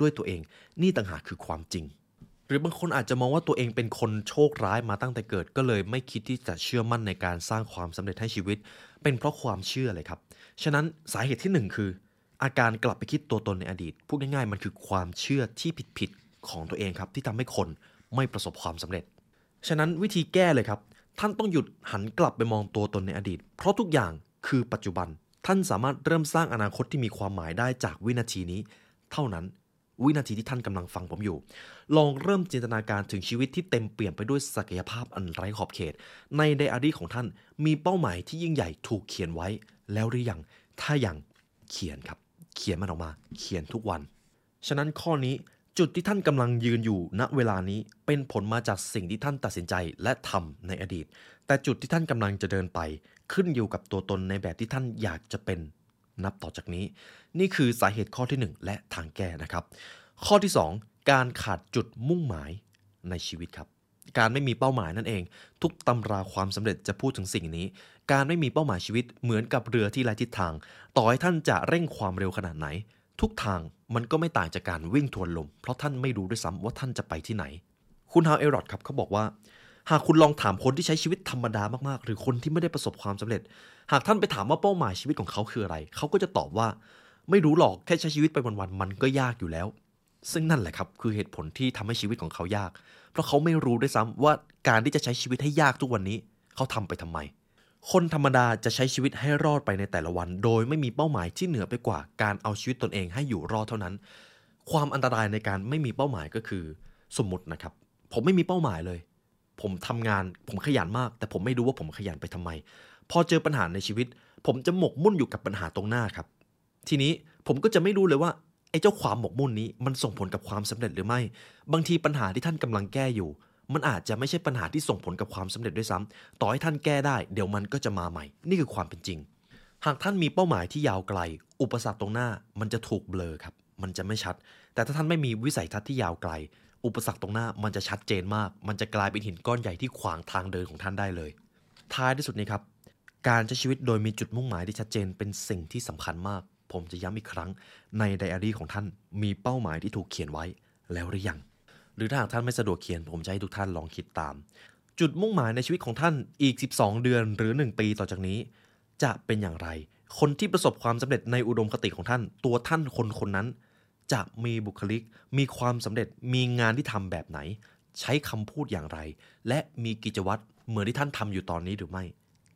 ด้วยตัวเอง นี่ต่างหากคือความจริง หรือบางคนอาจจะมองว่าตัวเองเป็นคนโชคร้ายมาตั้งแต่เกิด ก็เลยไม่คิดที่จะเชื่อมั่นในการสร้างความสำเร็จให้ชีวิต เป็นเพราะความเชื่อเลยครับ ฉะนั้นสาเหตุที่หนึ่งคือ อาการกลับไปคิดตัวตนในอดีต พูดง่ายๆ มันคือความเชื่อที่ผิดๆของตัวเองครับที่ทำให้คนไม่ประสบความสำเร็จ ฉะนั้นวิธีแก้เลยครับ ท่านต้องหยุดหันกลับไปมองตัวตนในอดีต เพราะทุกอย่างคือปัจจุบัน ท่านสามารถเริ่มสร้างอนาคตที่มีความหมายได้จากวินาทีนี้ เท่านั้นวินาทีที่ท่านกำลังฟังผมอยู่ ลองเริ่มจินตนาการถึงชีวิตที่เต็มเปี่ยมไปด้วยศักยภาพอันไร้ขอบเขต ในไดอารี่ของท่านมีเป้าหมายที่ยิ่งใหญ่ถูกเขียนไว้ แล้วหรือยัง ถ้ายังเขียนครับ เขียนมันออกมา เขียนทุกวัน ฉะนั้นข้อนี้ จุดที่ท่านกำลังยืนอยู่ณเวลานี้เป็นผลมาจากสิ่งที่ท่านตัดสินใจและทำในอดีต แต่จุดที่ท่านกำลังจะเดินไป ขึ้นอยู่กับตัวตนในแบบที่ท่านอยากจะเป็นนับต่อจากนี้ นี่คือสาเหตุข้อที่ 1 และทางแก้นะครับ ข้อที่ 2 การขาดจุดมุ่งหมายในชีวิตครับ การไม่มีเป้าหมายนั่นเอง ทุกตำราความสำเร็จจะพูดถึงสิ่งนี้ การไม่มีเป้าหมายชีวิตเหมือนกับเรือที่ไร้ทิศทาง ต่อให้ท่านจะเร่งความเร็วขนาดไหน ทุกทางมันก็ไม่ต่างจากการวิ่งทวนลม เพราะท่านไม่รู้ด้วยซ้ำว่าท่านจะไปที่ไหน คุณฮาวเอรอดครับเขาบอกว่า หากคุณลองถามคนที่ใช้ชีวิตธรรมดามากๆ หรือคนที่ไม่ได้ประสบความสำเร็จ หากท่านไปถามว่าเป้าหมายชีวิตของเขาคืออะไร เขาก็จะตอบว่า ไม่รู้หรอกแค่ใช้ชีวิตไปวันๆมันก็ยากอยู่แล้ว ซึ่งนั่นแหละครับคือเหตุผลที่ทำให้ชีวิตของเขายาก เพราะเขาไม่รู้ด้วยซ้ำว่าการที่จะใช้ชีวิตให้ยากทุกวันนี้ เขาทำไปทำไม คนธรรมดาจะใช้ชีวิตให้รอดไปในแต่ละวัน โดยไม่มีเป้าหมายที่เหนือไปกว่าการเอาชีวิตตนเองให้อยู่รอดเท่านั้น ความอันตรายในการไม่มีเป้าหมายก็คือ สมมตินะครับ ผมไม่มีเป้าหมายเลย ผมทำงานผมขยันมาก แต่ผมไม่รู้ว่าผมขยันไปทำไม พอเจอปัญหาในชีวิต ผมจะหมกมุ่นอยู่กับปัญหาตรงหน้าครับ ทีนี้ผมก็จะไม่รู้เลยว่าไอ้เจ้าความหมกมุ่นนี้มันส่งผลกับความสำเร็จหรือไม่ บางทีปัญหาที่ท่านกำลังแก้อยู่ มันอาจจะไม่ใช่ปัญหาที่ส่งผลกับความสำเร็จด้วยซ้ำต่อให้ท่านแก้ได้เดี๋ยวมันก็จะมาใหม่ นี่คือความเป็นจริง หากท่านมีเป้าหมายที่ยาวไกล อุปสรรคตรงหน้ามันจะถูกเบลอครับ มันจะไม่ชัด แต่ถ้าท่านไม่มีวิสัยทัศน์ที่ยาวไกล อุปสรรคตรงหน้ามันจะชัดเจนมาก มันจะกลายเป็นหินก้อนใหญ่ที่ขวางทางเดินของท่านได้เลย ท้ายที่สุดนี้ครับ การใช้ชีวิตโดยมีจุดมุ่งหมายที่ชัดเจนเป็นสิ่งที่สำคัญมาก ผมจะย้ำอีกครั้ง ในไดอารี่ของท่านมีเป้าหมายที่ถูกเขียนไว้แล้วหรือยัง หรือถ้าหากท่านไม่สะดวกเขียน ผมจะให้ทุกท่านลองคิดตาม จุดมุ่งหมายในชีวิตของท่านอีก 12 เดือนหรือ 1 ปีต่อจากนี้ จะเป็นอย่างไร คนที่ประสบความสำเร็จในอุดมคติของท่าน ตัวท่านคนคนนั้น จะมีบุคลิก มีความสำเร็จมีงานที่ทำแบบไหน ใช้คำพูดอย่างไร และมีกิจวัตรเหมือนที่ท่านทำอยู่ตอนนี้หรือไม่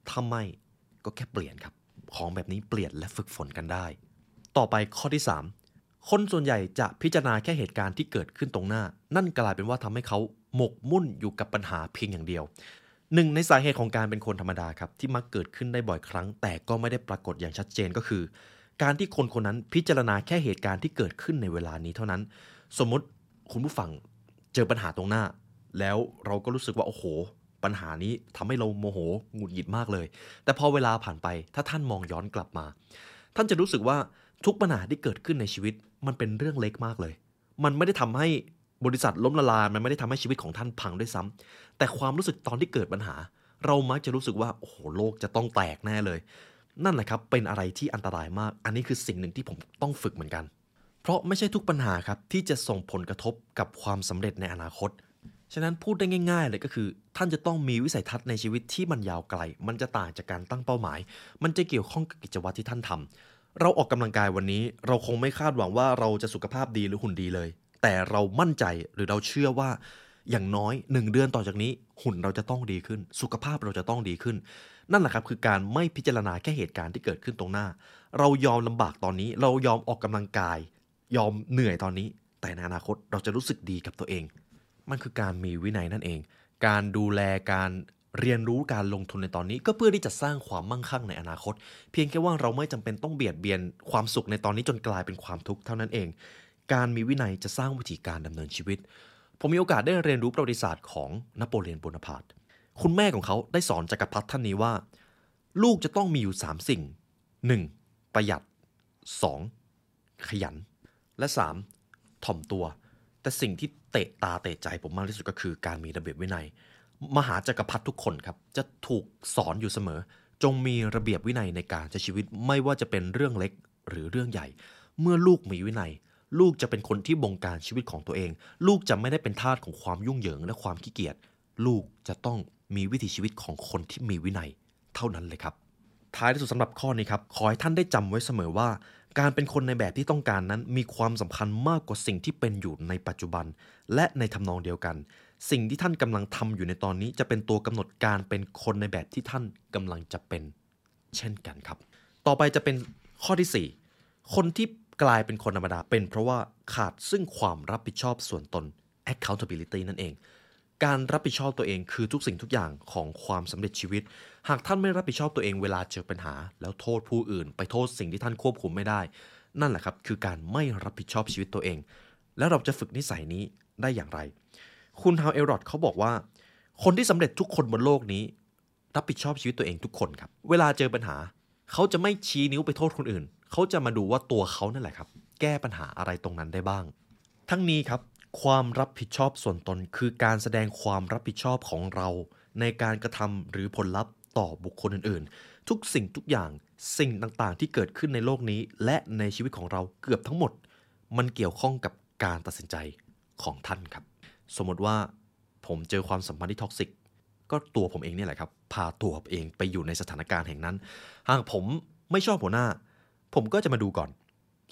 ถ้าไม่ก็แค่เปลี่ยนครับ ของแบบนี้เปลี่ยนและฝึกฝนกันได้ ต่อไปข้อที่ 3 คนส่วนใหญ่จะพิจารณาแค่เหตุการณ์ที่เกิดขึ้นตรงหน้า นั่นกลายเป็นว่าทำให้เขาหมกมุ่นอยู่กับปัญหาเพียงอย่างเดียวหนึ่งในสาเหตุของการเป็นคนธรรมดาครับที่มักเกิดขึ้นได้บ่อยครั้ง แต่ก็ไม่ได้ปรากฏอย่างชัดเจนก็คือ การที่คนคนนั้นพิจารณาแค่เหตุการณ์ที่เกิดขึ้นในเวลานี้เท่านั้น สมมุติคุณผู้ฟังเจอปัญหาตรงหน้า แล้วเราก็รู้สึกว่าโอ้โห ปัญหานี้ทำให้เราโมโหหงุดหงิดมากเลย แต่พอเวลาผ่านไปถ้าท่านมองย้อนกลับมา ท่านจะรู้สึกว่า ทุกปัญหาที่เกิดขึ้นในชีวิตมันเป็นเรื่องเล็กมากเลย มันไม่ได้ทำให้บริษัทล้มละลาย มันไม่ได้ทำให้ชีวิตของท่านพังด้วยซ้ำแต่ความรู้สึกตอนที่เกิดปัญหา เรามักจะรู้สึกว่าโอ้โหโลกจะต้องแตกแน่เลย นั่นแหละครับเป็นอะไรที่อันตรายมาก อันนี้คือสิ่งหนึ่งที่ผมต้องฝึกเหมือนกัน เพราะไม่ใช่ทุกปัญหาครับที่จะส่งผลกระทบกับความสำเร็จในอนาคตฉะนั้นพูดได้ง่าย ๆ เลยก็คือ ท่านจะต้องมีวิสัยทัศน์ในชีวิตที่มันยาวไกล มันจะต่างจากการตั้งเป้าหมาย มันจะเกี่ยวข้องกับกิจวัตรที่ท่านทำ เราออกกำลังกายวันนี้ เราคงไม่คาดหวังว่าเราจะสุขภาพดีหรือหุ่นดีเลย แต่เรามั่นใจหรือเราเชื่อว่าอย่างน้อยหนึ่งเดือนต่อจากนี้ หุ่นเราจะต้องดีขึ้น สุขภาพเราจะต้องดีขึ้น นั่นแหละครับคือการไม่พิจารณาแค่เหตุการณ์ที่เกิดขึ้นตรงหน้า เรายอมลำบากตอนนี้ เรายอมออกกำลังกาย ยอมเหนื่อยตอนนี้ แต่ในอนาคตเราจะรู้สึกดีกับตัวเอง มันคือการมีวินัยนั่นเอง การดูแลการ เรียนรู้การลงทุนในตอนนี้ก็เพื่อที่จะสร้างความมั่งคั่งในอนาคต เพียงแค่ว่าเราไม่จำเป็นต้องเบียดเบียนความสุขในตอนนี้จนกลายเป็นความทุกข์เท่านั้นเอง การมีวินัยจะสร้างวิธีการดำเนินชีวิต ผมมีโอกาสได้เรียนรู้ประวัติศาสตร์ของนโปเลียนโบนาปาร์ตคุณแม่ของเขาได้สอนจักรพรรดิท่านนี้ว่า ลูกจะต้องมีอยู่ 3 สิ่ง 1. ประหยัด 2. ขยัน และ 3. ถ่อมตัว แต่สิ่งที่เตะตาเตะใจผมมากที่สุดก็คือการมีระเบียบวินัย มหาจักรพรรดิทุกคนครับ จะถูกสอนอยู่เสมอ จงมีระเบียบวินัยในการใช้ชีวิตไม่ว่าจะเป็นเรื่องเล็กหรือเรื่องใหญ่ เมื่อลูกมีวินัย ลูกจะเป็นคนที่บงการชีวิตของตัวเอง ลูกจะไม่ได้เป็นทาสของความยุ่งเหยิงและความขี้เกียจลูกจะต้องมีวิถีชีวิตของคนที่มีวินัย เท่านั้นเลยครับ ท้ายที่สุดสำหรับข้อนี้ครับขอให้ท่านได้จำไว้เสมอว่า การเป็นคนในแบบที่ต้องการนั้นมีความสำคัญมากกว่าสิ่งที่เป็นอยู่ในปัจจุบัน และในทำนองเดียวกัน สิ่งที่ท่านกำลังทำอยู่ในตอนนี้จะเป็นตัวกำหนดการเป็นคนในแบบที่ท่านกำลังจะเป็นเช่นกันครับ ต่อไปจะเป็นข้อที่ 4 คนที่กลายเป็นคนธรรมดาเป็นเพราะว่าขาดซึ่งความรับผิดชอบส่วนตน accountability นั่นเอง การรับผิดชอบตัวเองคือทุกสิ่งทุกอย่างของความสำเร็จชีวิต หากท่านไม่รับผิดชอบตัวเองเวลาเจอปัญหา แล้วโทษผู้อื่น ไปโทษสิ่งที่ท่านควบคุมไม่ได้ นั่นแหละครับ คือการไม่รับผิดชอบชีวิตตัวเอง แล้วเราจะฝึกนิสัยนี้ได้อย่างไร คุณฮาวเอลรอดเขาบอกว่า คนที่สำเร็จทุกคนบนโลกนี้ รับผิดชอบชีวิตตัวเองทุกคนครับ เวลาเจอปัญหา เขาจะไม่ชี้นิ้วไปโทษคนอื่น เขาจะมาดูว่าตัวเขานั่นแหละครับ แก้ปัญหาอะไรตรงนั้นได้บ้าง ทั้งนี้ครับ ความรับผิดชอบส่วนตนคือการแสดงความรับผิดชอบของเรา ในการกระทำหรือผลลัพธ์ต่อบุคคลอื่น ๆ ทุกสิ่งทุกอย่างสิ่งต่างๆ ที่เกิดขึ้นในโลกนี้ และในชีวิตของเราเกือบทั้งหมด มันเกี่ยวข้องกับการตัดสินใจของท่านครับ สมมติว่าผมเจอความสัมพันธ์ที่ toxic ก็ตัวผมเองเนี่ยแหละครับ พาตัวผมเองไปอยู่ในสถานการณ์แห่งนั้น หากผมไม่ชอบหัวหน้า ผมก็จะมาดูก่อน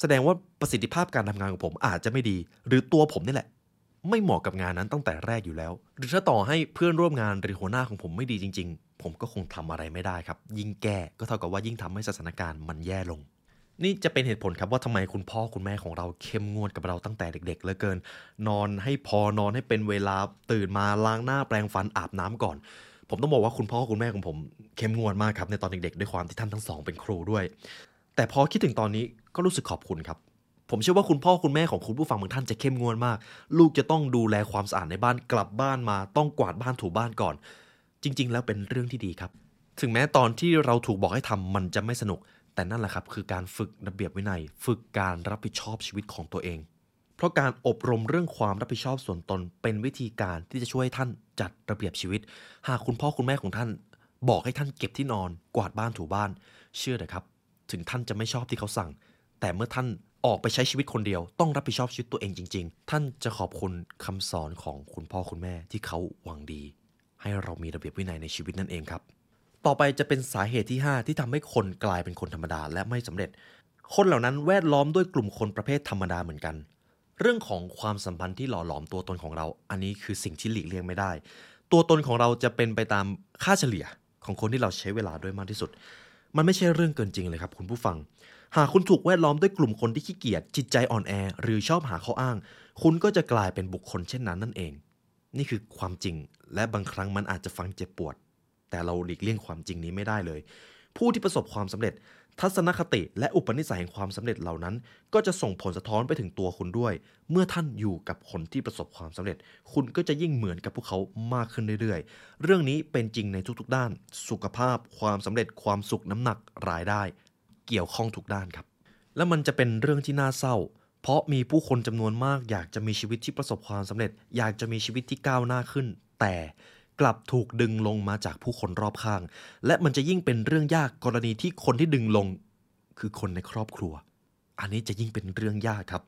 แสดงว่าประสิทธิภาพการทำงานของผมอาจจะไม่ดี หรือตัวผมนี่แหละ ไม่เหมาะกับงานนั้นตั้งแต่แรกอยู่แล้ว หรือถ้าต่อให้เพื่อนร่วมงานหรือหัวหน้าของผมไม่ดีจริง ๆ ผมก็คงทำอะไรไม่ได้ครับ ยิ่งแก้ก็เท่ากับว่ายิ่งทำให้สถานการณ์มันแย่ลง นี่จะเป็นเหตุผลครับว่าทำไมคุณพ่อคุณแม่ของเราเข้มงวดกับเราตั้งแต่เด็กๆเหลือเกิน นอนให้พอนอนให้เป็นเวลาตื่นมาล้างหน้าแปรงฟันอาบน้ำก่อน ผมต้องบอกว่าคุณพ่อคุณแม่ของผมเข้มงวดมากครับในตอนเด็กๆ ด้วยความที่ท่านทั้งสองเป็นครูด้วย แต่พอคิดถึงตอนนี้ก็รู้สึกขอบคุณครับผมเชื่อว่าคุณพ่อคุณแม่ของคุณผู้ฟังบางท่านจะเข้มงวดมาก ลูกจะต้องดูแลความสะอาดในบ้านกลับบ้านมา ต้องกวาดบ้านถูบ้านก่อน จริง ๆ แล้วเป็นเรื่องที่ดีครับ ถึงแม้ตอนที่เราถูกบอกให้ทำมันจะไม่สนุก แต่นั่นแหละครับคือการฝึกระเบียบวินัย ฝึกการรับผิดชอบชีวิตของตัวเอง เพราะการอบรมเรื่องความรับผิดชอบส่วนตน เป็นวิธีการที่จะช่วยให้ท่านจัดระเบียบชีวิต หากคุณพ่อคุณแม่ของท่าน บอกให้ท่านเก็บที่นอนกวาดบ้านถูบ้าน เชื่อเถอะครับ ถึงท่านจะไม่ชอบที่เขาสั่ง แต่เมื่อท่านออกไปใช้ชีวิตคนเดียว ต้องรับผิดชอบชีวิตตัวเองจริง ๆ ท่านจะขอบคุณคำสอนของคุณพ่อคุณแม่ที่เขาหวังดี ให้เรามีระเบียบวินัยในชีวิตนั่นเองครับ ต่อไปจะเป็นสาเหตุที่ 5 ที่ทำให้คนกลายเป็นคนธรรมดาและไม่สำเร็จ คนเหล่านั้นแวดล้อมด้วยกลุ่มคนประเภทธรรมดาเหมือนกัน เรื่องของความสัมพันธ์ที่หล่อหลอมตัวตนของเรา อันนี้คือสิ่งที่หลีกเลี่ยงไม่ได้ ตัวตนของเราจะเป็นไปตามค่าเฉลี่ยของคนที่เราใช้เวลาด้วยมากที่สุด มันไม่ใช่เรื่องเกินจริงเลยครับคุณผู้ฟัง หากคุณถูกแวดล้อมด้วยกลุ่มคนที่ขี้เกียจจิตใจอ่อนแอ หรือชอบหาข้ออ้าง คุณก็จะกลายเป็นบุคคลเช่นนั้นนั่นเอง นี่คือความจริง และบางครั้งมันอาจจะฟังเจ็บปวด แต่เราหลีกเลี่ยงความจริงนี้ไม่ได้เลย ผู้ที่ประสบความสำเร็จ ทัศนคติและอุปนิสัยแห่งความสำเร็จเหล่านั้น ก็จะส่งผลสะท้อนไปถึงตัวคุณด้วย เมื่อท่านอยู่กับคนที่ประสบความสำเร็จ คุณก็จะยิ่งเหมือนกับพวกเขามากขึ้นเรื่อยๆ เรื่องนี้เป็นจริงในทุกๆ ด้าน สุขภาพ ความสำเร็จ ความสุขน้ำหนักรายได้ เกี่ยวข้องทุกด้านครับ และมันจะเป็นเรื่องที่น่าเศร้าเพราะมีผู้คนจำนวนมากอยากจะมีชีวิตที่ประสบความสำเร็จ อยากจะมีชีวิตที่ก้าวหน้าขึ้น แต่ กลับถูกดึงลงมาจากผู้คนรอบข้าง และมันจะยิ่งเป็นเรื่องยากกรณีที่คนที่ดึงลง คือคนในครอบครัว อันนี้จะยิ่งเป็นเรื่องยากครับ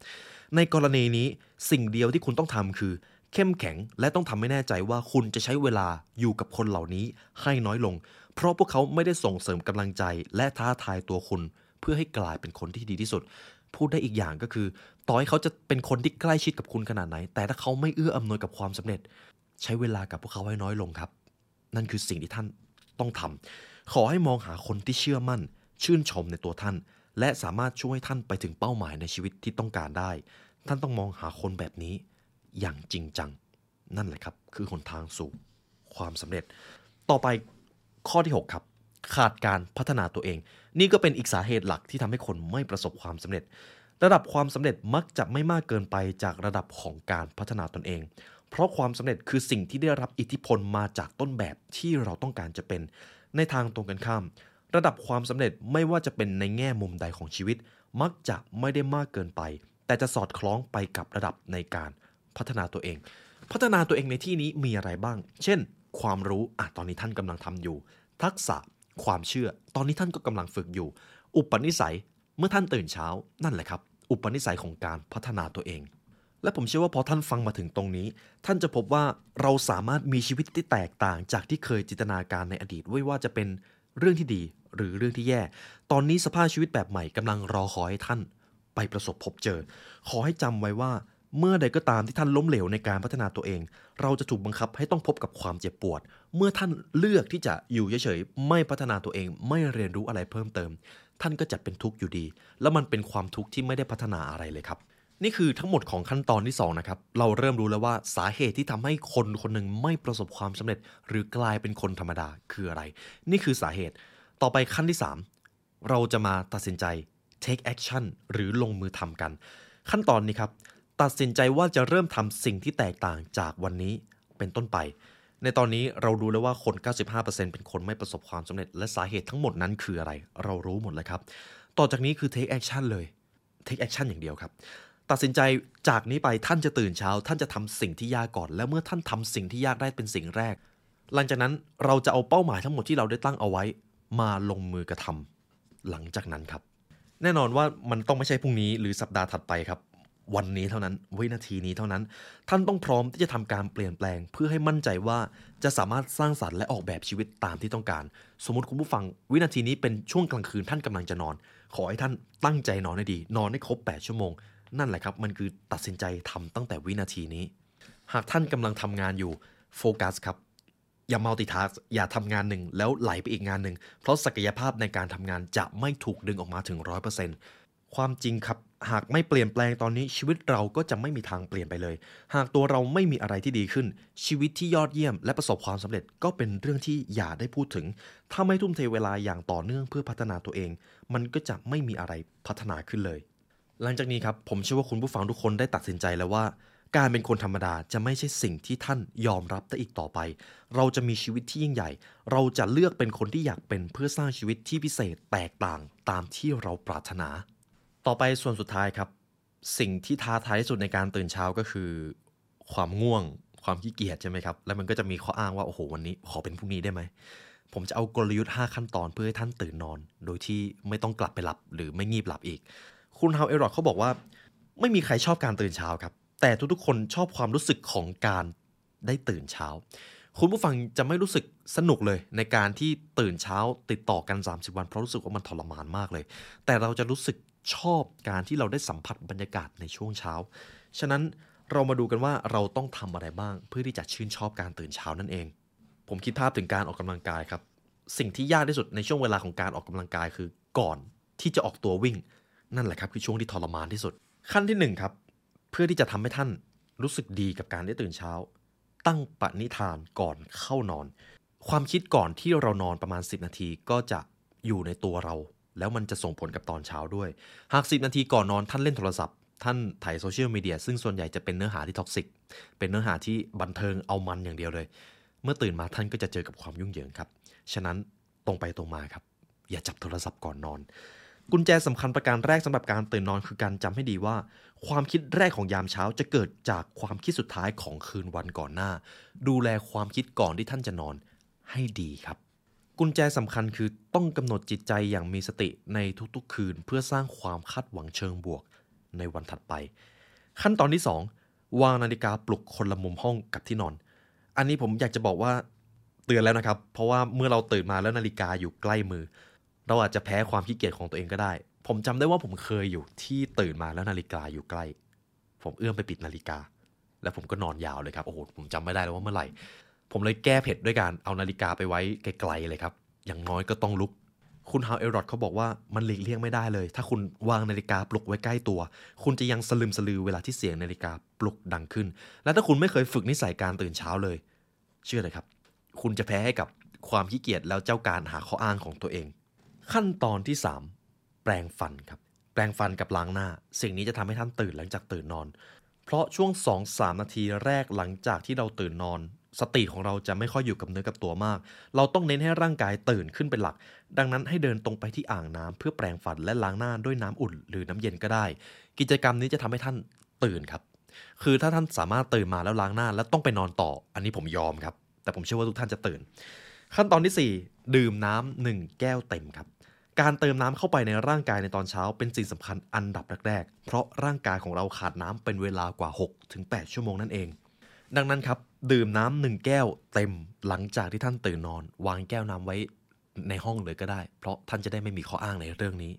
ในกรณีนี้สิ่งเดียวที่คุณต้องทำคือ เข้มแข็งและต้องทำให้แน่ใจว่าคุณจะใช้เวลาอยู่กับคนเหล่านี้ให้น้อยลง เพราะพวกเขาไม่ได้ส่งเสริมกำลังใจ และท้าทายตัวคุณ เพื่อให้กลายเป็นคนที่ดีที่สุดพูดได้อีกอย่างก็คือ ต่อให้เขาจะเป็นคนที่ใกล้ชิดกับคุณขนาดไหน แต่ถ้าเขาไม่เอื้ออำนวยกับความสำเร็จ ใช้เวลากับพวกเขาให้น้อยลงครับ นั่นคือสิ่งที่ท่านต้องทำขอให้มองหาคนที่เชื่อมั่น ชื่นชมในตัวท่าน และสามารถช่วยท่านไปถึงเป้าหมายในชีวิตที่ต้องการได้ ท่านต้องมองหาคนแบบนี้อย่างจริงจัง นั่นแหละครับ คือหนทางสู่ความสำเร็จ ต่อไปข้อที่ 6 ครับ ขาดการพัฒนาตัวเอง นี่ก็เป็นอีกสาเหตุหลักที่ทำให้คนไม่ประสบความสำเร็จ ระดับความสำเร็จมักจะไม่มากเกินไปจากระดับของการพัฒนาตนเอง เพราะความสำเร็จคือสิ่งที่ได้รับอิทธิพลมาจากต้นแบบที่เราต้องการจะเป็น ในทางตรงกันข้าม ระดับความสำเร็จไม่ว่าจะเป็นในแง่มุมใดของชีวิต มักจะไม่ได้มากเกินไป แต่จะสอดคล้องไปกับระดับในการพัฒนาตัวเอง พัฒนาตัวเองในที่นี้มีอะไรบ้าง เช่น ความรู้อะตอนนี้ท่านกำลังทำอยู่ ทักษะความเชื่อ ตอนนี้ท่านก็กำลังฝึกอยู่ อุปนิสัยเมื่อท่านตื่นเช้านั่นแหละครับ อุปนิสัยของการพัฒนาตัวเอง และผมเชื่อว่าพอท่านฟังมาถึงตรงนี้ ท่านจะพบว่าเราสามารถมีชีวิตที่แตกต่างจากที่เคยจินตนาการในอดีตไม่ว่าจะเป็นเรื่องที่ดีหรือเรื่องที่แย่ ตอนนี้สภาพชีวิตแบบใหม่กำลังรอคอยให้ท่านไปประสบพบเจอ ขอให้จำไว้ว่าเมื่อใดก็ตามที่ท่านล้มเหลวในการพัฒนาตัวเอง เราจะถูกบังคับให้ต้องพบกับความเจ็บปวด เมื่อท่านเลือกที่จะอยู่เฉยๆ ไม่พัฒนาตัวเอง ไม่เรียนรู้อะไรเพิ่มเติม ท่านก็จะเป็นทุกข์อยู่ดี แล้วมันเป็นความทุกข์ที่ไม่ได้พัฒนาอะไรเลยครับ นี่คือทั้งหมดของขั้นตอนที่สองนะครับ เราเริ่มรู้แล้วว่าสาเหตุที่ทำให้คนคนหนึ่งไม่ประสบความสำเร็จ หรือกลายเป็นคนธรรมดาคืออะไร นี่คือสาเหตุ ต่อไปขั้นที่ 3 เราจะมาตัดสินใจ take action หรือลงมือทำกัน ขั้นตอนนี้ครับ ตัดสินใจว่าจะเริ่มทำสิ่งที่แตกต่างจากวันนี้เป็นต้นไป ในตอนนี้เรารู้แล้วว่าคน 95%เป็นคนไม่ประสบความสำเร็จ และสาเหตุทั้งหมดนั้นคืออะไร เรารู้หมดแล้วครับ ต่อจากนี้คือ take action เลย take action อย่างเดียวครับ ตัดสินใจจากนี้ไปท่านจะตื่นเช้า ท่านจะทำสิ่งที่ยากก่อน แล้วเมื่อท่านทำสิ่งที่ยากได้เป็นสิ่งแรก หลังจากนั้นเราจะเอาเป้าหมายทั้งหมดที่เราได้ตั้งเอาไว้ มาลงมือกระทำหลังจากนั้นครับ แน่นอนว่ามันต้องไม่ใช่พรุ่งนี้หรือสัปดาห์ถัดไปครับ วันนี้เท่านั้นวินาทีนี้เท่านั้น ท่านต้องพร้อมที่จะทำการเปลี่ยนแปลง เพื่อให้มั่นใจว่าจะสามารถสร้างสรรค์และออกแบบชีวิตตามที่ต้องการ สมมติคุณผู้ฟัง วินาทีนี้เป็นช่วงกลางคืนท่านกำลังจะนอน ขอให้ท่านตั้งใจนอนให้ดี นอนให้ครบ 8 ชั่วโมง นั่นแหละครับ มันคือตัดสินใจทำตั้งแต่วินาทีนี้ หากท่านกำลังทำงานอยู่โฟกัสครับ อย่ามัลติทัสอย่าทำงานหนึ่งแล้วไหลไปอีกงานหนึ่ง เพราะศักยภาพในการทำงานจะไม่ถูกดึงออกมาถึง 100%ความจริงครับ หากไม่เปลี่ยนแปลงตอนนี้ชีวิตเราก็จะไม่มีทางเปลี่ยนไปเลย หากตัวเราไม่มีอะไรที่ดีขึ้น ชีวิตที่ยอดเยี่ยม และประสบความสำเร็จก็เป็นเรื่องที่อย่าได้พูดถึง ถ้าไม่ทุ่มเทเวลาอย่างต่อเนื่องเพื่อพัฒนาตัวเอง มันก็จะไม่มีอะไรพัฒนาขึ้นเลย หลังจากนี้ครับผมเชื่อว่าคุณผู้ฟังทุกคนได้ตัดสินใจแล้วว่า การเป็นคนธรรมดาจะไม่ใช่สิ่งที่ท่านยอมรับได้อีกต่อไป เราจะมีชีวิตที่ยิ่งใหญ่ เราจะเลือกเป็นคนที่อยากเป็นเพื่อสร้างชีวิตที่พิเศษแตกต่างตามที่เราปรารถนา ต่อไปส่วนสุดท้ายครับ สิ่งที่ท้าทายที่สุดในการตื่นเช้าก็คือ ความง่วง ความขี้เกียจใช่ไหมครับแล้วมันก็จะมีข้ออ้างว่าโอ้โหวันนี้ขอเป็นพรุ่งนี้ได้ไหมผมจะเอากลยุทธ์ 5 ขั้นตอนเพื่อให้ท่านตื่นนอน โดยที่ไม่ต้องกลับไปหลับหรือไม่งีบหลับอีก คุณฮาวเอรอดเขาบอกว่า ไม่มีใครชอบการตื่นเช้าครับ แต่ทุกๆ คนชอบความรู้สึกของการได้ตื่นเช้า คุณผู้ฟังจะไม่รู้สึกสนุกเลย ในการที่ตื่นเช้าติดต่อกัน 30 วันเพราะรู้สึกว่ามันทรมานมากเลย แต่เราจะรู้สึกชอบการที่เราได้สัมผัสบรรยากาศในช่วงเช้า ฉะนั้นเรามาดูกันว่าเราต้องทำอะไรบ้าง เพื่อที่จะชื่นชอบการตื่นเช้านั่นเอง ผมคิดภาพถึงการออกกำลังกายครับ สิ่งที่ยากที่สุดในช่วงเวลาของการออกกำลังกายคือก่อนที่จะออกตัววิ่ง นั่นแหละครับคือช่วงที่ทรมานที่สุด ขั้นที่หนึ่งครับ เพื่อที่จะทำให้ท่านรู้สึกดีกับการได้ตื่นเช้า ตั้งปณิธานก่อนเข้านอน ความคิดก่อนที่เรานอนประมาณ 10 นาทีก็จะอยู่ในตัวเรา แล้วมันจะส่งผลกับตอนเช้าด้วย หาก 10 นาทีก่อนนอนท่านเล่นโทรศัพท์ท่านถ่ายโซเชียลมีเดียซึ่งส่วนใหญ่จะเป็นเนื้อหาที่ toxic เป็นเนื้อหาที่บันเทิงเอามันอย่างเดียวเลย เมื่อตื่นมาท่านก็จะเจอกับความยุ่งเหยิงครับ ฉะนั้นตรงไปตรงมาครับ อย่าจับโทรศัพท์ก่อนนอน กุญแจสำคัญประการแรกสำหรับการตื่นนอนคือการจำให้ดีว่า ความคิดแรกของยามเช้าจะเกิดจากความคิดสุดท้ายของคืนวันก่อนหน้า ดูแลความคิดก่อนที่ท่านจะนอนให้ดีครับ กุญแจสำคัญคือต้องกำหนดจิตใจอย่างมีสติในทุกๆ คืน เพื่อสร้างความคาดหวังเชิงบวกในวันถัดไป ขั้นตอนที่ 2 วางนาฬิกาปลุกคนละมุมห้องกับที่นอน อันนี้ผมอยากจะบอกว่าเตือนแล้วนะครับ เพราะว่าเมื่อเราตื่นมาแล้วนาฬิกาอยู่ใกล้มือ เราอาจจะแพ้ความขี้เกียจของตัวเองก็ได้ ผมจำได้ว่าผมเคยอยู่ที่ตื่นมาแล้วนาฬิกาอยู่ใกล้ ผมเอื้อมไปปิดนาฬิกา แล้วผมก็นอนยาวเลยครับ โอ้โห ผมจำไม่ได้แล้วว่าเมื่อไหร่ ผมเลยแก้เผ็ดด้วยการเอานาฬิกาไปไว้ไกลๆเลยครับ อย่างน้อยก็ต้องลุก คุณฮาวเอรอดเขาบอกว่ามันหลีกเลี่ยงไม่ได้เลย ถ้าคุณวางนาฬิกาปลุกไว้ใกล้ตัว คุณจะยังสลืมสลือเวลาที่เสียงนาฬิกาปลุกดังขึ้น และถ้าคุณไม่เคยฝึกนิสัยการตื่นเช้าเลย เชื่อเลยครับ คุณจะแพ้ให้กับความขี้เกียจแล้วเจ้าการหาข้ออ้างของตัวเอง ขั้นตอนที่ 3 แปรงฟันครับ แปรงฟันกับล้างหน้า สิ่งนี้จะทำให้ท่านตื่นหลังจากตื่นนอน เพราะช่วง 2-3 นาทีแรกหลังจากที่เราตื่นนอน สติของเราจะไม่ค่อยอยู่กับเนื้อกับตัวมาก เราต้องเน้นให้ร่างกายตื่นขึ้นเป็นหลัก ดังนั้นให้เดินตรงไปที่อ่างน้ำเพื่อแปรงฟันและล้างหน้าด้วยน้ำอุ่น หรือน้ำเย็นก็ได้ กิจกรรมนี้จะทำให้ท่านตื่นครับ คือถ้าท่านสามารถตื่นมาแล้วล้างหน้า แล้วต้องไปนอนต่อ อันนี้ผมยอมครับ แต่ผมเชื่อว่าทุกท่านจะตื่น ขั้นตอนที่ 4 ดื่มน้ำหนึ่งแก้วเต็มครับ การเติมน้ำเข้าไปในร่างกายในตอนเช้าเป็นสิ่งสำคัญอันดับแรกๆ เพราะร่างกายของเราขาดน้ำเป็นเวลากว่า 6-8 ชั่วโมงนั่นเอง ดังนั้นครับ ดื่มน้ำหนึ่งแก้วเต็มหลังจากที่ท่านตื่นนอน วางแก้วน้ำไว้ในห้องเลยก็ได้ เพราะท่านจะได้ไม่มีข้ออ้างในเรื่องนี้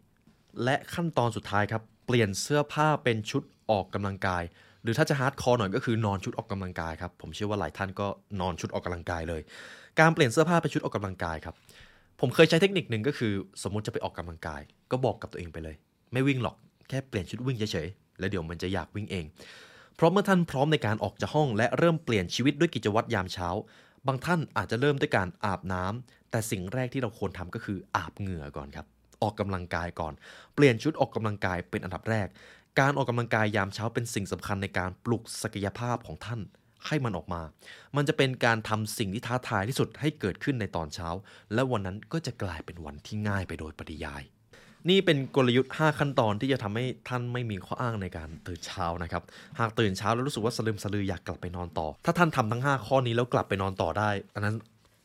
และขั้นตอนสุดท้ายครับ เปลี่ยนเสื้อผ้าเป็นชุดออกกำลังกาย หรือถ้าจะ hardcore หน่อยก็คือนอนชุดออกกำลังกายครับผมเชื่อว่าหลายท่านก็นอนชุดออกกำลังกายเลย การเปลี่ยนเสื้อผ้าเป็นชุดออกกำลังกายครับ ผมเคยใช้เทคนิคหนึ่งก็คือ สมมติจะไปออกกำลังกาย ก็บอกกับตัวเองไปเลย ไม่วิ่งหรอกแค่เปลี่ยนชุดวิ่งเฉยๆแล้วเดี๋ยวมันจะอยากวิ่งเอง เพราะเมื่อท่านพร้อมในการออกจากห้องและเริ่มเปลี่ยนชีวิตด้วยกิจวัตรยามเช้า บางท่านอาจจะเริ่มด้วยการอาบน้ำแต่สิ่งแรกที่เราควรทำก็คืออาบเหงื่อก่อนครับออกกำลังกายก่อน เปลี่ยนชุดออกกำลังกายเป็นอันดับแรก การออกกำลังกายยามเช้าเป็นสิ่งสำคัญในการปลุกศักยภาพของท่าน ให้มันออกมา มันจะเป็นการทำสิ่งที่ท้าทายที่สุดให้เกิดขึ้นในตอนเช้า และวันนั้นก็จะกลายเป็นวันที่ง่ายไปโดยปริยาย นี่เป็นกลยุทธ์ 5 ขั้นตอนที่จะทำให้ท่านไม่มีข้ออ้างในการตื่นเช้านะครับ หากตื่นเช้าแล้วรู้สึกว่าสลืมสลืออยากกลับไปนอนต่อ ถ้าท่านทำทั้ง 5 ข้อนี้แล้วกลับไปนอนต่อได้ อันนั้น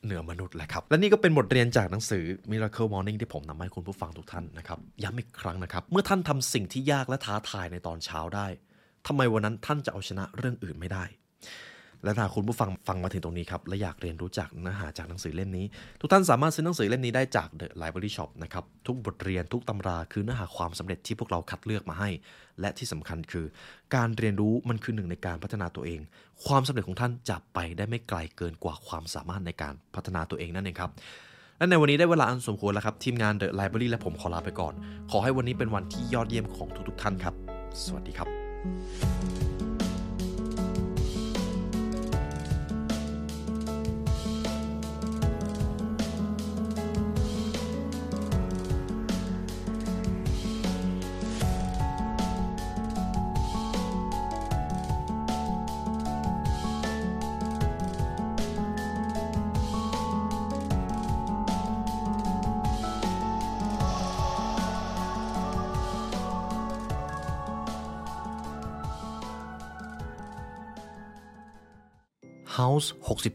เหนือมนุษย์แหละครับ และนี่ก็เป็นบทเรียนจากหนังสือ Miracle Morning ที่ผมนำมาให้คุณผู้ฟังทุกท่านนะครับ ย้ำอีกครั้งนะครับ เมื่อท่านทำสิ่งที่ยากและท้าทายในตอนเช้าได้ทำไมวันนั้นท่านจะเอาชนะเรื่องอื่นไม่ได้ และถ้าคุณผู้ฟังฟังมาถึงตรงนี้ครับ และอยากเรียนรู้จากเนื้อหาจากหนังสือเล่มนี้ ทุกท่านสามารถซื้อหนังสือเล่มนี้ได้จาก The Library Shop นะครับ ทุกบทเรียนทุกตำราคือเนื้อหาความสำเร็จที่พวกเราคัดเลือกมาให้ และที่สำคัญคือ การเรียนรู้มันคือหนึ่งในการพัฒนาตัวเอง ความสำเร็จของท่านจะไปได้ไม่ไกลเกินกว่าความสามารถในการพัฒนาตัวเองนั่นเองครับและในวันนี้ได้เวลาอันสมควรแล้วครับ ทีมงาน The Library และผมขอลาไปก่อน ขอให้วันนี้เป็นวันที่ยอดเยี่ยมของทุกๆท่านครับ สวัสดีครับ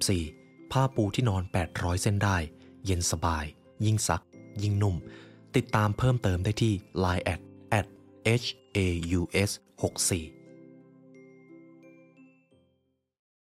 4. ผ้าปูที่นอน 800 เส้นได้ เย็นสบาย ยิ่งซัก ยิ่งนุ่ม ติดตามเพิ่มเติมได้ที่ Line at at h a u s 64